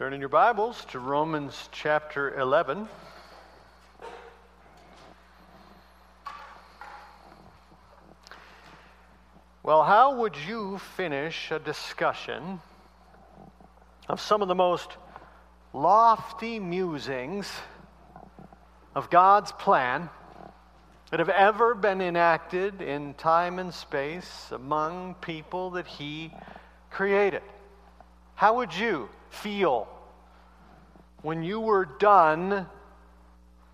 Turn in your Bibles to Romans chapter 11. Well, how would you finish a discussion of some of the most lofty musings of God's plan that have ever been enacted in time and space among people that He created? How would you feel when you were done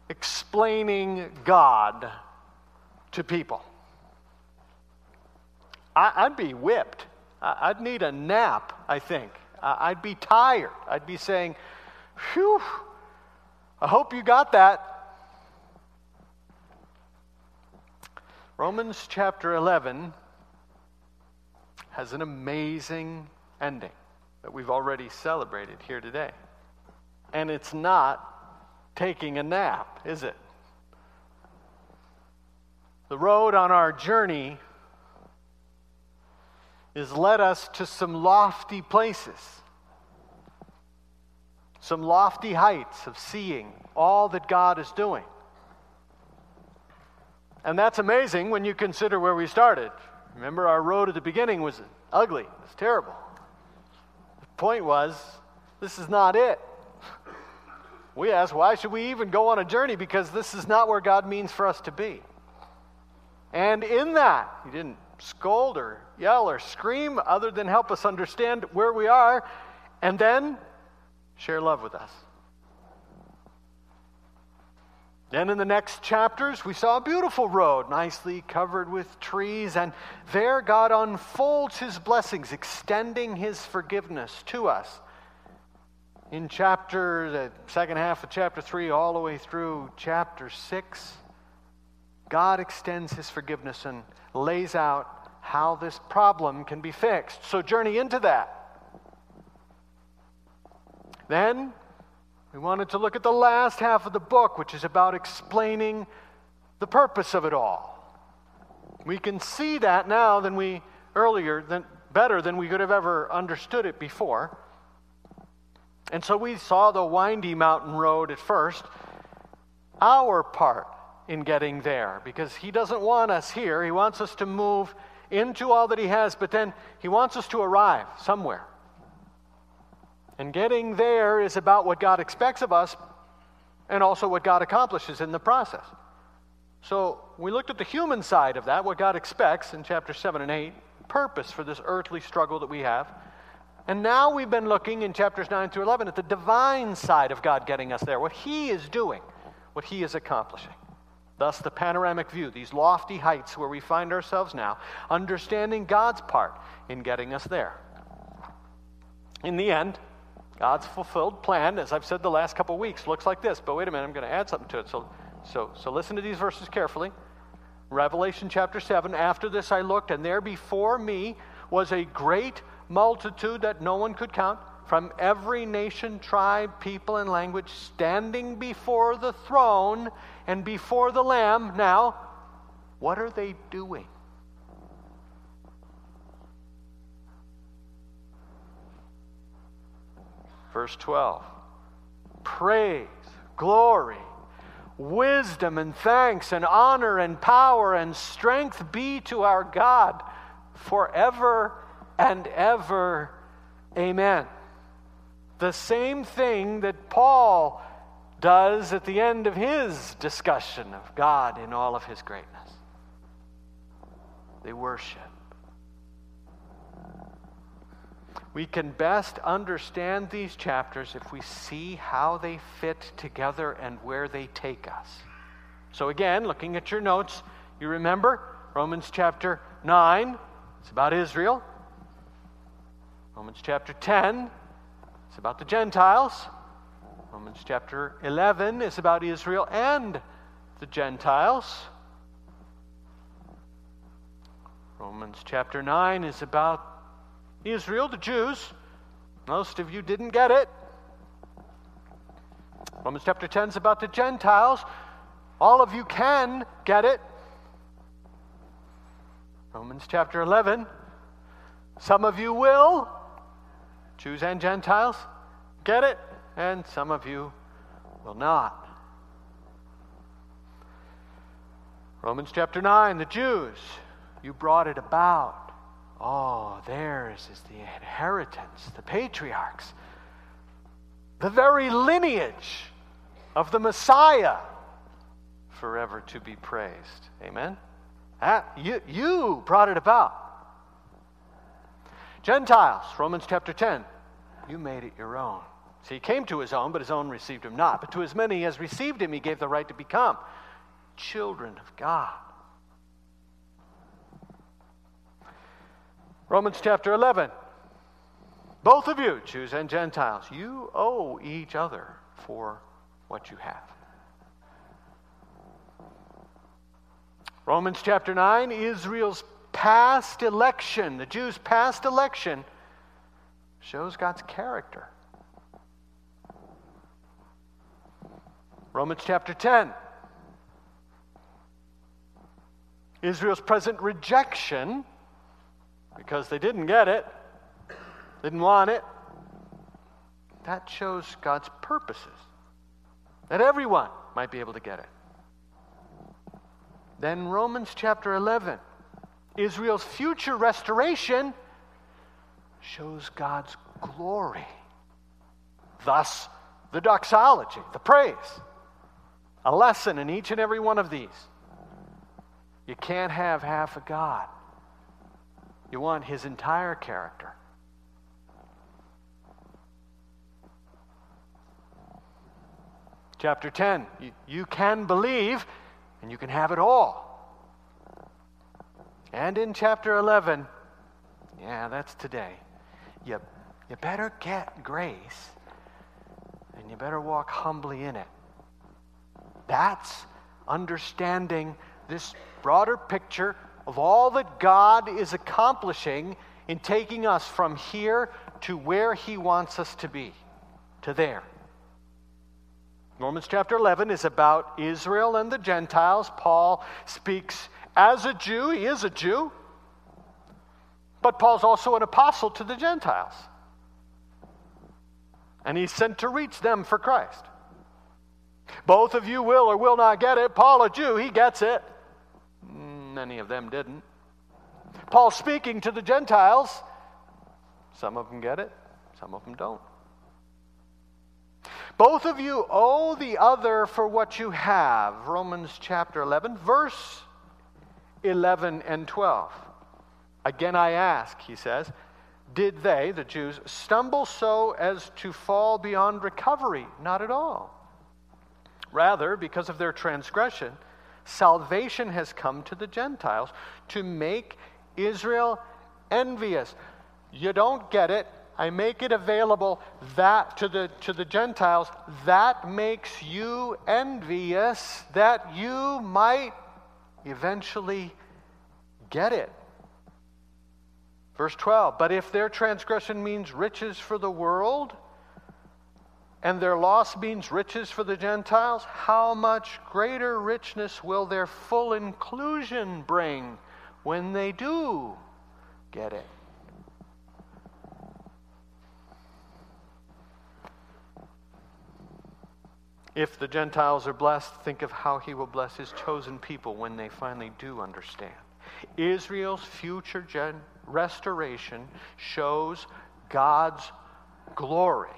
explaining God to people? I, would be whipped. I'd need a nap, I think. I'd be tired. I'd be saying, Phew, I hope you got that. Romans chapter 11 has an amazing ending that we've already celebrated here today. And it's not taking a nap, is it? The road on our journey has led us to some lofty places, some lofty heights of seeing all that God is doing. And that's amazing when you consider where we started. Remember, our road at the beginning was ugly, it was terrible. Point was, this is not it. We asked, why should we even go on a journey? Because this is not where God means for us to be. And in that, He didn't scold or yell or scream other than help us understand where we are and then share love with us. Then in the next chapters, we saw a beautiful road, nicely covered with trees, and there God unfolds his blessings, extending his forgiveness to us. In chapter, the second half of chapter 3, all the way through chapter 6, God extends his forgiveness and lays out how this problem can be fixed. So, journey into that. Then, we wanted to look at the last half of the book, which is about explaining the purpose of it all. We can see that now than we earlier, than, better than we could have ever understood it before. And so we saw the windy mountain road at first, our part in getting there, because he doesn't want us here. He wants us to move into all that He has, but then He wants us to arrive somewhere. And getting there is about what God expects of us and also what God accomplishes in the process. So we looked at the human side of that, what God expects in chapter 7 and 8, purpose for this earthly struggle that we have. And now we've been looking in chapters 9 through 11 at the divine side of God getting us there, what He is doing, what He is accomplishing. Thus, the panoramic view, these lofty heights where we find ourselves now, understanding God's part in getting us there. In the end, God's fulfilled plan, as I've said the last couple weeks, looks like this. But wait a minute, I'm going to add something to it. So, so, so listen to these verses carefully. Revelation chapter 7 After this I looked, and there before me was a great multitude that no one could count from every nation, tribe, people, and language standing before the throne and before the Lamb. Now, what are they doing? Verse 12 Praise, glory, wisdom, and thanks, and honor, and power, and strength be to our God forever and ever. Amen. The same thing that Paul does at the end of his discussion of God in all of his greatness. They worship. We can best understand these chapters if we see how they fit together and where they take us. So, again, looking at your notes, you remember Romans chapter 9, it's about Israel. Romans chapter 10, it's about the Gentiles. Romans chapter 11 is about Israel and the Gentiles. Romans chapter 9 is about Israel, the Jews. Most of you didn't get it. Romans chapter 10 is about the Gentiles. All of you can get it. Romans chapter 11, some of you will. Jews and Gentiles. get it, and some of you will not. Romans chapter 9, the Jews, you brought it about. Oh, theirs is the inheritance, the patriarchs, the very lineage of the Messiah, forever to be praised. Amen? That, you, you brought it about. Gentiles, Romans chapter 10, you made it your own. See, he came to his own, but his own received him not. But to as many as received him, he gave the right to become children of God. Romans chapter 11. Both of you, Jews and Gentiles, you owe each other for what you have. Romans chapter 9, Israel's past election, the Jews' past election, shows God's character. Romans chapter 10, Israel's present rejection because they didn't get it, didn't want it. That shows God's purposes, that everyone might be able to get it. Then Romans chapter 11, Israel's future restoration shows God's glory. Thus, the doxology, the praise. A lesson in each and every one of these. You can't have half a God. You want his entire character. Chapter 10 you, you can believe and you can have it all. And in chapter 11, yeah, that's today, you, you better get grace and you better walk humbly in it. That's understanding this broader picture of all that God is accomplishing in taking us from here to where He wants us to be, to there. Romans chapter 11 is about Israel and the Gentiles. Paul speaks as a Jew, he is a Jew, but Paul's also an apostle to the Gentiles. And he's sent to reach them for Christ. Both of you will or will not get it. Paul, a Jew, he gets it. Many of them didn't. Paul speaking to the Gentiles. Some of them get it, some of them don't. Both of you owe the other for what you have. Romans chapter 11, verse 11 and 12. Again, I ask, he says, did they, the Jews, stumble so as to fall beyond recovery? Not at all. Rather, because of their transgression, salvation has come to the Gentiles to make Israel envious. You don't get it. I make it available that to the to the Gentiles that makes you envious that you might eventually get it. Verse 12, but if their transgression means riches for the world, and their loss means riches for the Gentiles, how much greater richness will their full inclusion bring when they do get it? If the Gentiles are blessed, think of how he will bless his chosen people when they finally do understand. Israel's future gen- restoration shows God's glory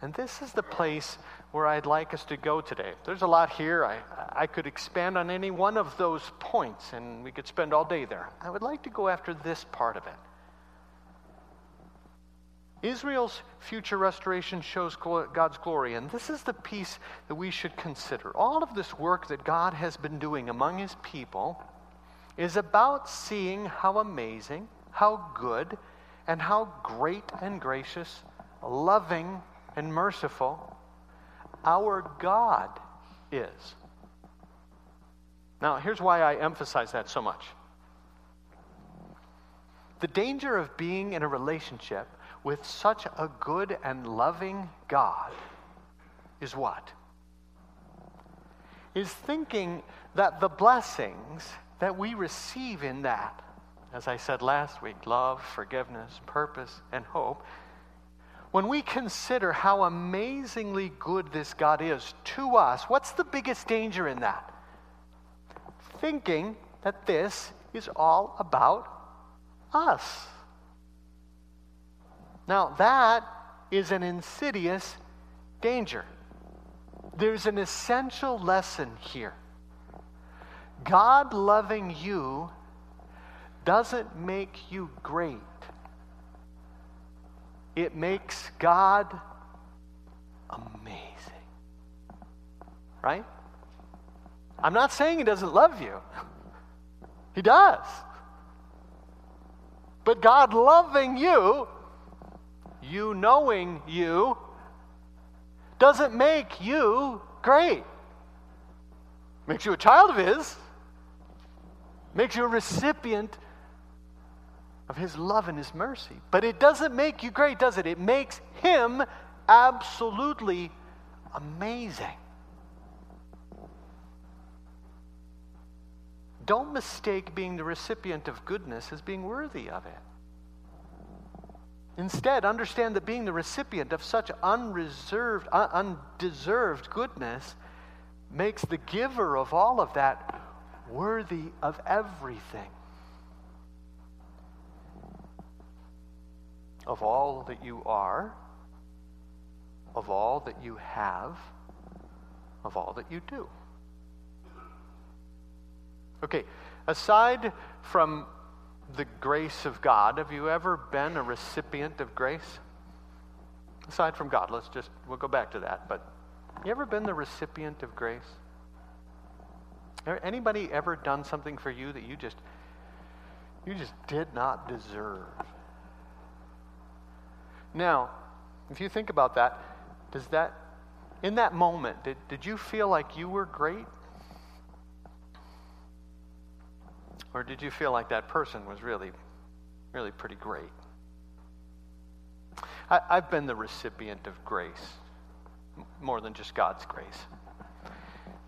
and this is the place where I'd like us to go today. There's a lot here. I, I could expand on any one of those points, and we could spend all day there. I would like to go after this part of it. Israel's future restoration shows God's glory, and this is the piece that we should consider. All of this work that God has been doing among his people is about seeing how amazing, how good, and how great and gracious, loving, and merciful our God is. Now, here's why I emphasize that so much. The danger of being in a relationship with such a good and loving God is what? Is thinking that the blessings that we receive in that, as I said last week, love, forgiveness, purpose, and hope, when we consider how amazingly good this God is to us, what's the biggest danger in that? Thinking that this is all about us. Now, that is an insidious danger. There's an essential lesson here. God loving you doesn't make you great, it makes God amazing. Right? I'm not saying He doesn't love you, He does. But God loving you, you knowing you, doesn't make you great. Makes you a child of His, makes you a recipient of His love and His mercy. But it doesn't make you great, does it? It makes Him absolutely amazing. Don't mistake being the recipient of goodness as being worthy of it. Instead, understand that being the recipient of such unreserved, uh, undeserved goodness makes the giver of all of that worthy of everything. Of all that you are, of all that you have, of all that you do. Okay, aside from the grace of God, have you ever been a recipient of grace? Aside from God, let's just, we'll go back to that. But have you ever been the recipient of grace? Anybody ever done something for you that you just, you just did not deserve? Now, if you think about that, does that, in that moment, did, did you feel like you were great? Or did you feel like that person was really, really pretty great? I, have been the recipient of grace, more than just God's grace.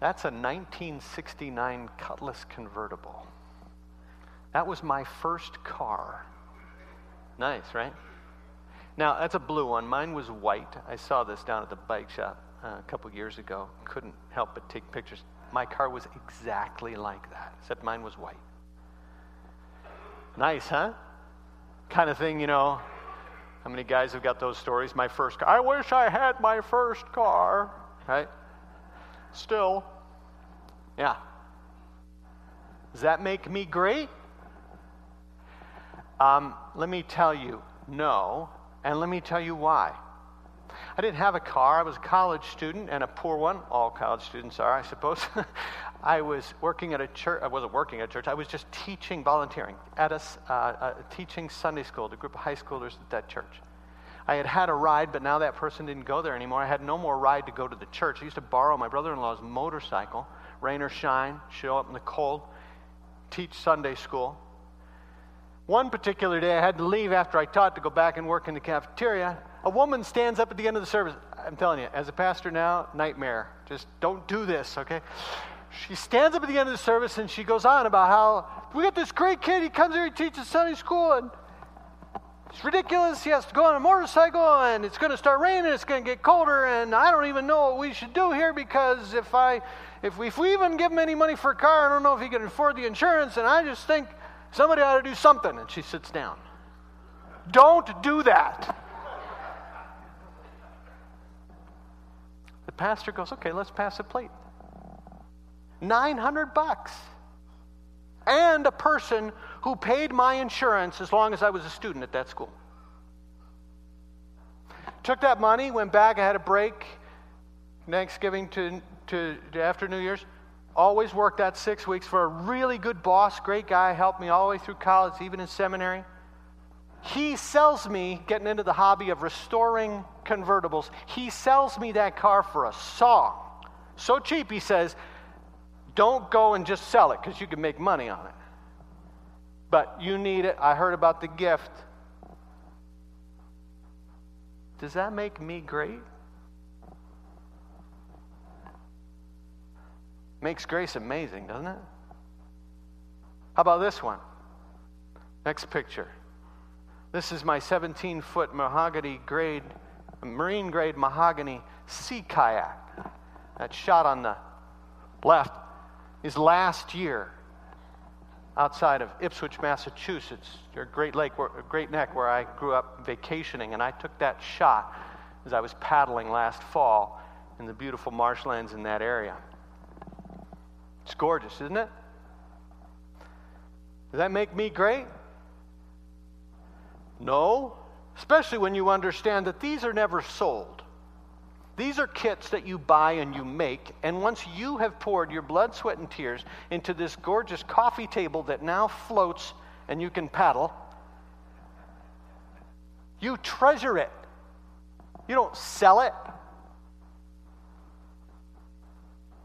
That's a 1969 Cutlass convertible. That was my first car. Nice, right? Now, that's a blue one. Mine was white. I saw this down at the bike shop uh, a couple years ago. Couldn't help but take pictures. My car was exactly like that, except mine was white. Nice, huh? Kind of thing, you know. How many guys have got those stories? My first car. I wish I had my first car, right? Still. Yeah. Does that make me great? Um, let me tell you, no. And let me tell you why. I didn't have a car. I was a college student and a poor one. All college students are, I suppose. I was working at a church. I wasn't working at a church. I was just teaching, volunteering at a, uh, teaching Sunday school to a group of high schoolers at that church. I had had a ride, but now that person didn't go there anymore. I had no more ride to go to the church. I used to borrow my brother-in-law's motorcycle, rain or shine, show up in the cold, teach Sunday school. One particular day, I had to leave after I taught to go back and work in the cafeteria. A woman stands up at the end of the service. I'm telling you, as a pastor now, nightmare. Just don't do this, okay? she stands up at the end of the service and she goes on about how we got this great kid. He comes here, he teaches Sunday school, and it's ridiculous. He has to go on a motorcycle, and it's going to start raining. It's going to get colder, and I don't even know what we should do here because if I, if we, if we even give him any money for a car, I don't know if he can afford the insurance. And I just think somebody ought to do something. And she sits down. Don't do that. The pastor goes, okay, let's pass a plate. 900 bucks. And a person who paid my insurance as long as I was a student at that school. Took that money, went back, I had a break, Thanksgiving to, to, to after New Year's. Always worked that six weeks for a really good boss, great guy, helped me all the way through college, even in seminary. He sells me, getting into the hobby of restoring convertibles, he sells me that car for a song. So cheap, he says, don't go and just sell it because you can make money on it. But you need it. I heard about the gift. Does that make me great? Makes grace amazing, doesn't it? How about this one? Next picture. This is my 17 foot mahogany grade marine grade mahogany sea kayak. That shot on the left is last year outside of Ipswich, Massachusetts, your Great Lake, Great Neck, where I grew up vacationing, and I took that shot as I was paddling last fall in the beautiful marshlands in that area. It's gorgeous, isn't it? Does that make me great? No, especially when you understand that these are never sold. These are kits that you buy and you make, and once you have poured your blood, sweat, and tears into this gorgeous coffee table that now floats and you can paddle, you treasure it. You don't sell it.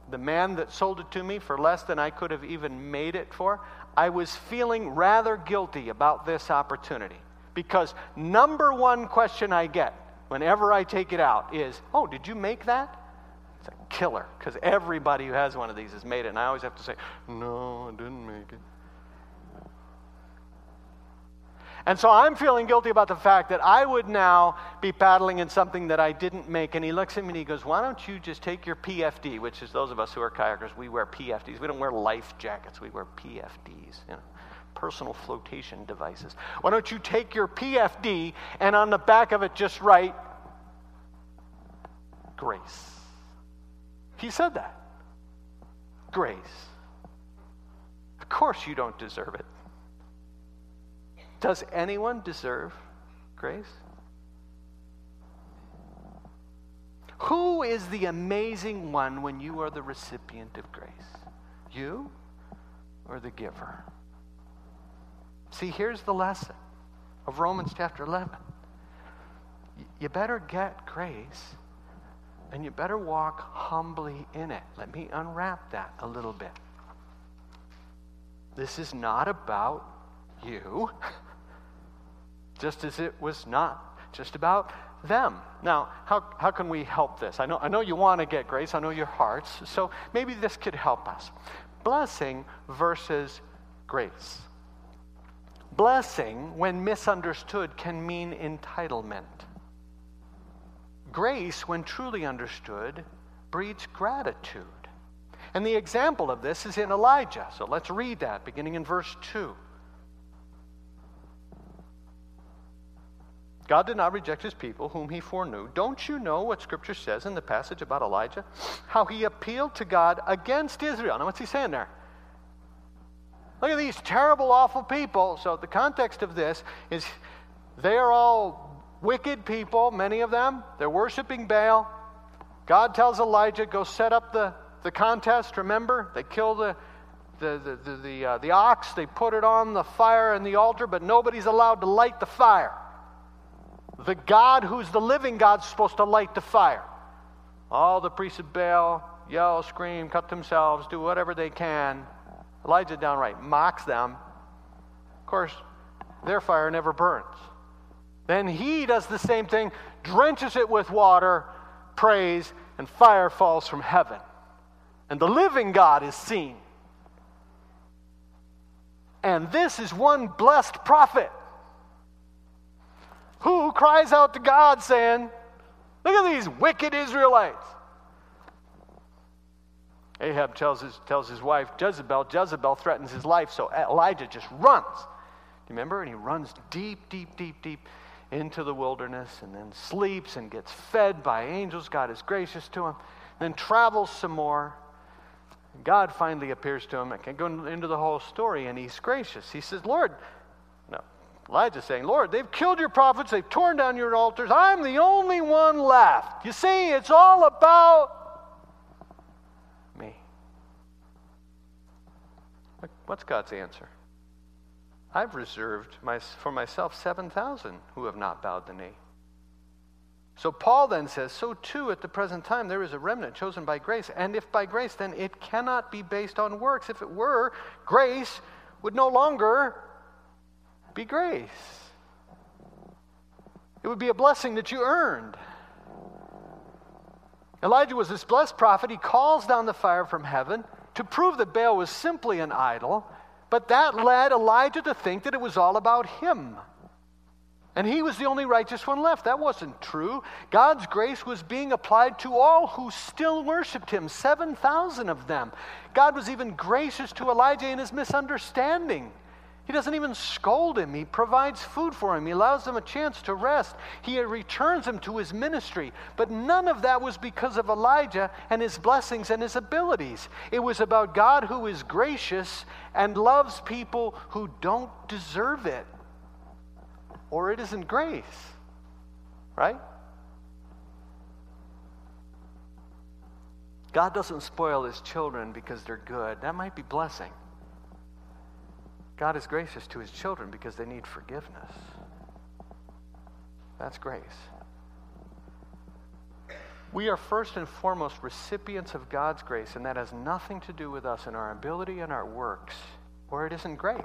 The man that sold it to me for less than I could have even made it for, I was feeling rather guilty about this opportunity because number one question I get whenever I take it out is, Oh, did you make that? It's a killer because everybody who has one of these has made it. And I always have to say, No, I didn't make it. And so I'm feeling guilty about the fact that I would now be paddling in something that I didn't make. And he looks at me and he goes, Why don't you just take your PFD, which is those of us who are kayakers, we wear PFDs. We don't wear life jackets, we wear PFDs, you know, personal flotation devices. Why don't you take your PFD and on the back of it just write grace? He said that. Grace. Of course you don't deserve it. Does anyone deserve grace? Who is the amazing one when you are the recipient of grace? You or the giver? See, here's the lesson of Romans chapter 11. You better get grace and you better walk humbly in it. Let me unwrap that a little bit. This is not about you. just as it was not just about them. Now, how, how can we help this? I know, I know you want to get grace, I know your hearts, so maybe this could help us. Blessing versus grace. Blessing, when misunderstood, can mean entitlement. Grace, when truly understood, breeds gratitude. And the example of this is in Elijah. So let's read that, beginning in verse 2. God did not reject his people, whom he foreknew. Don't you know what Scripture says in the passage about Elijah? How he appealed to God against Israel. Now, what's he saying there? Look at these terrible, awful people. So, the context of this is they are all wicked people, many of them. They're worshiping Baal. God tells Elijah, go set up the, the contest. Remember? They kill the, the, the, the, uh, the ox, they put it on the fire and the altar, but nobody's allowed to light the fire. The God who's the living God supposed to light the fire. All the priests of Baal yell, scream, cut themselves, do whatever they can. Elijah downright mocks them. Of course, their fire never burns. Then he does the same thing, drenches it with water, prays, and fire falls from heaven. And the living God is seen. And this is one blessed prophet who cries out to God saying, Look at these wicked Israelites. Ahab tells his, tells his wife Jezebel, Jezebel threatens his life, so Elijah just runs. Do you remember? And he runs deep, deep, deep, deep into the wilderness and then sleeps and gets fed by angels. God is gracious to him. Then travels some more. God finally appears to him. I can't go into the whole story, and he's gracious. He says, Lord, Elijah's saying, Lord, they've killed your prophets, they've torn down your altars. I'm the only one left. You see, it's all about me. What's God's answer? I've reserved my, for myself 7,000 who have not bowed the knee. So Paul then says, So too at the present time there is a remnant chosen by grace. And if by grace, then it cannot be based on works. If it were, grace would no longer be grace. It would be a blessing that you earned. Elijah was this blessed prophet. He calls down the fire from heaven to prove that Baal was simply an idol, but that led Elijah to think that it was all about him. And he was the only righteous one left. That wasn't true. God's grace was being applied to all who still worshiped him, 7,000 of them. God was even gracious to Elijah in his misunderstanding. He doesn't even scold him. He provides food for him. He allows him a chance to rest. He returns him to his ministry. But none of that was because of Elijah and his blessings and his abilities. It was about God who is gracious and loves people who don't deserve it. Or it isn't grace. Right? God doesn't spoil his children because they're good. That might be blessing. God is gracious to his children because they need forgiveness. That's grace. We are first and foremost recipients of God's grace, and that has nothing to do with us and our ability and our works, or it isn't grace.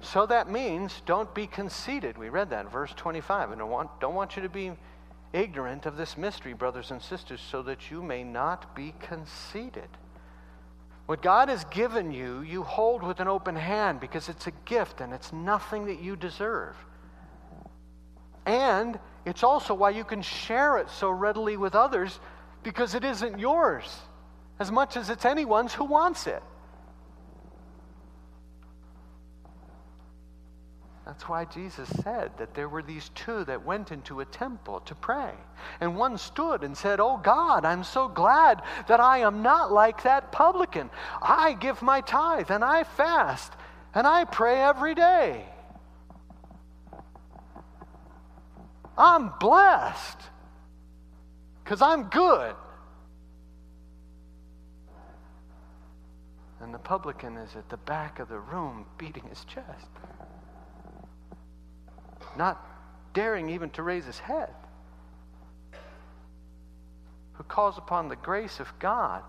So that means don't be conceited. We read that in verse 25. And don't want, don't want you to be ignorant of this mystery, brothers and sisters, so that you may not be conceited. What God has given you, you hold with an open hand because it's a gift and it's nothing that you deserve. And it's also why you can share it so readily with others because it isn't yours as much as it's anyone's who wants it. That's why Jesus said that there were these two that went into a temple to pray. And one stood and said, Oh God, I'm so glad that I am not like that publican. I give my tithe and I fast and I pray every day. I'm blessed because I'm good. And the publican is at the back of the room beating his chest not daring even to raise his head, who calls upon the grace of God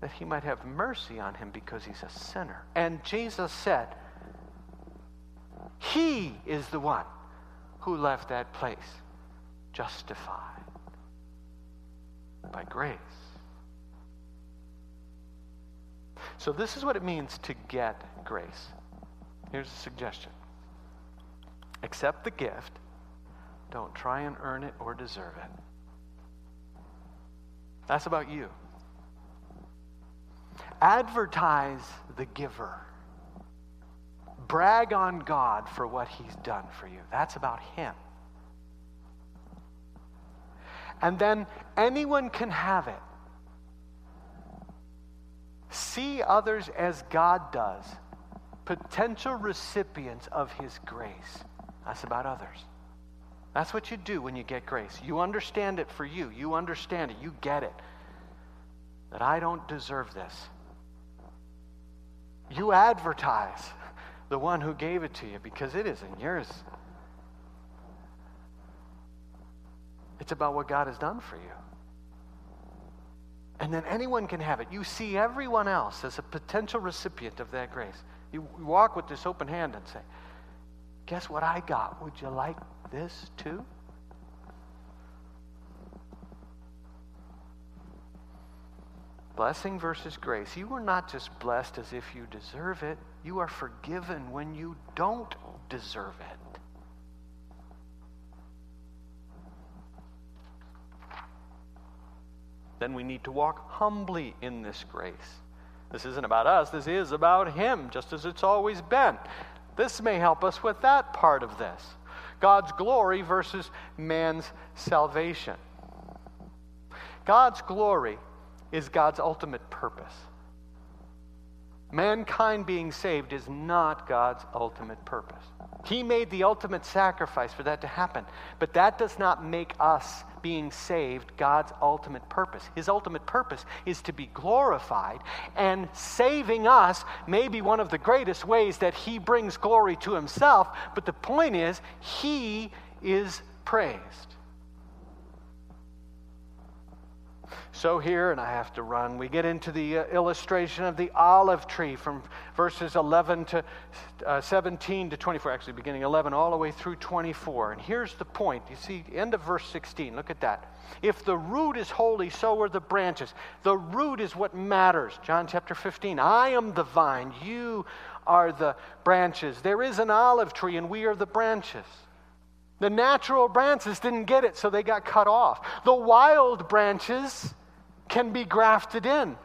that he might have mercy on him because he's a sinner. And Jesus said, He is the one who left that place justified by grace. So, this is what it means to get grace. Here's a suggestion Accept the gift. Don't try and earn it or deserve it. That's about you. Advertise the giver. Brag on God for what He's done for you. That's about Him. And then anyone can have it. See others as God does, potential recipients of His grace. That's about others. That's what you do when you get grace. You understand it for you. You understand it. You get it. That I don't deserve this. You advertise the one who gave it to you because it isn't yours. It's about what God has done for you. And then anyone can have it. You see everyone else as a potential recipient of that grace. You walk with this open hand and say, Guess what I got? Would you like this too? Blessing versus grace. You are not just blessed as if you deserve it, you are forgiven when you don't deserve it. Then we need to walk humbly in this grace. This isn't about us, this is about Him, just as it's always been. This may help us with that part of this God's glory versus man's salvation. God's glory is God's ultimate purpose. Mankind being saved is not God's ultimate purpose. He made the ultimate sacrifice for that to happen. But that does not make us being saved God's ultimate purpose. His ultimate purpose is to be glorified, and saving us may be one of the greatest ways that He brings glory to Himself. But the point is, He is praised. So, here, and I have to run, we get into the uh, illustration of the olive tree from verses 11 to uh, 17 to 24, actually, beginning 11 all the way through 24. And here's the point. You see, end of verse 16, look at that. If the root is holy, so are the branches. The root is what matters. John chapter 15. I am the vine, you are the branches. There is an olive tree, and we are the branches. The natural branches didn't get it, so they got cut off. The wild branches can be grafted in.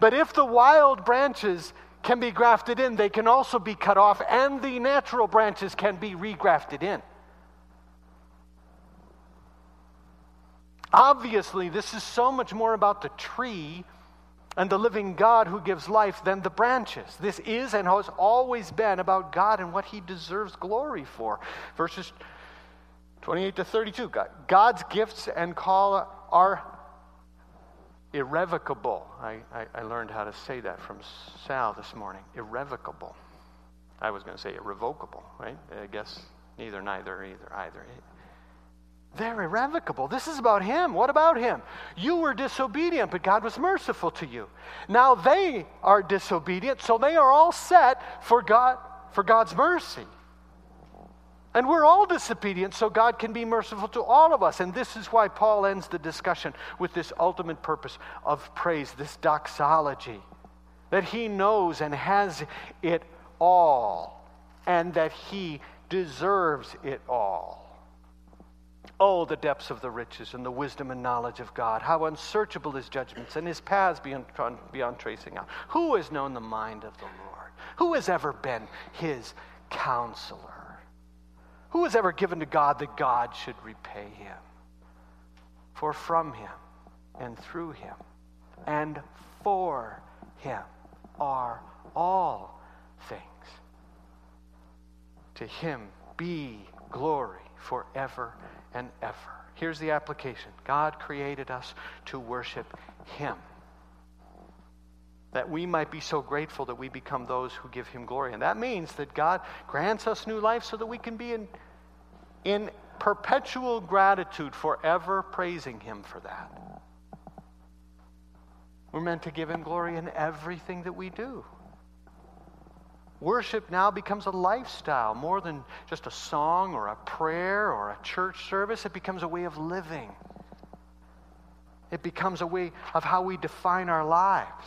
But if the wild branches can be grafted in, they can also be cut off, and the natural branches can be regrafted in. Obviously, this is so much more about the tree and the living God who gives life than the branches. This is and has always been about God and what he deserves glory for. Verses 28 to 32 God's gifts and call are irrevocable. I, I, I, learned how to say that from Sal this morning. Irrevocable. I was going to say irrevocable, right? I guess neither, neither, either, either. They're irrevocable. This is about Him. What about Him? You were disobedient, but God was merciful to you. Now they are disobedient, so they are all set for God for God's mercy. And we're all disobedient, so God can be merciful to all of us. And this is why Paul ends the discussion with this ultimate purpose of praise, this doxology, that he knows and has it all, and that he deserves it all. Oh, the depths of the riches and the wisdom and knowledge of God. How unsearchable his judgments and his paths beyond, beyond tracing out. Who has known the mind of the Lord? Who has ever been his counselor? Who has ever given to God that God should repay him? For from him and through him and for him are all things. To him be glory forever and ever. Here's the application God created us to worship him that we might be so grateful that we become those who give him glory. And that means that God grants us new life so that we can be in, in perpetual gratitude, forever praising him for that. We're meant to give him glory in everything that we do. Worship now becomes a lifestyle more than just a song or a prayer or a church service. It becomes a way of living, it becomes a way of how we define our lives.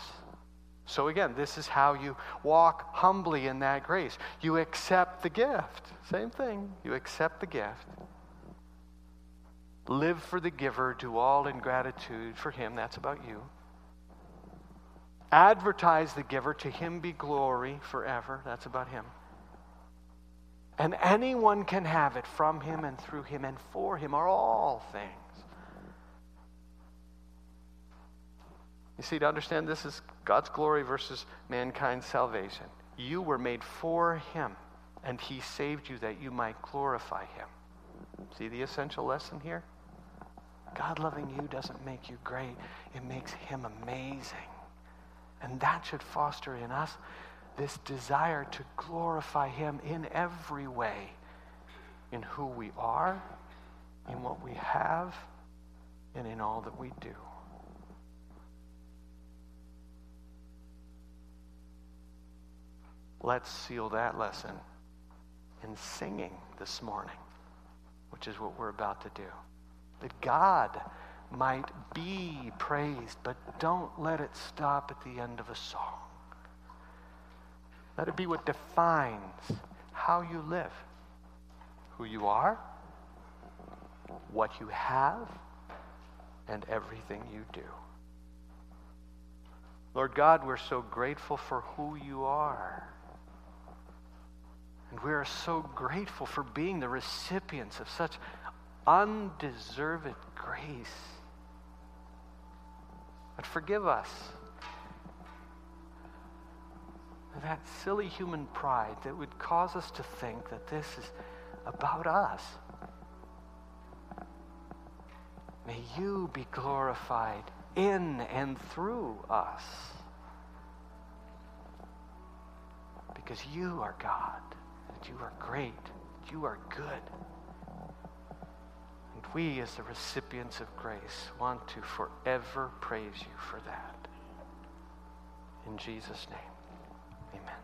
So, again, this is how you walk humbly in that grace. You accept the gift. Same thing. You accept the gift. Live for the giver. Do all in gratitude for him. That's about you. Advertise the giver. To him be glory forever. That's about him. And anyone can have it from him and through him and for him are all things. You see, to understand this is God's glory versus mankind's salvation. You were made for Him, and He saved you that you might glorify Him. See the essential lesson here? God loving you doesn't make you great, it makes Him amazing. And that should foster in us this desire to glorify Him in every way in who we are, in what we have, and in all that we do. Let's seal that lesson in singing this morning, which is what we're about to do. That God might be praised, but don't let it stop at the end of a song. Let it be what defines how you live, who you are, what you have, and everything you do. Lord God, we're so grateful for who you are. And we are so grateful for being the recipients of such undeserved grace. But forgive us that silly human pride that would cause us to think that this is about us. May you be glorified in and through us. Because you are God that you are great, that you are good. We, as the recipients of grace, want to forever praise you for that. In Jesus' name, amen.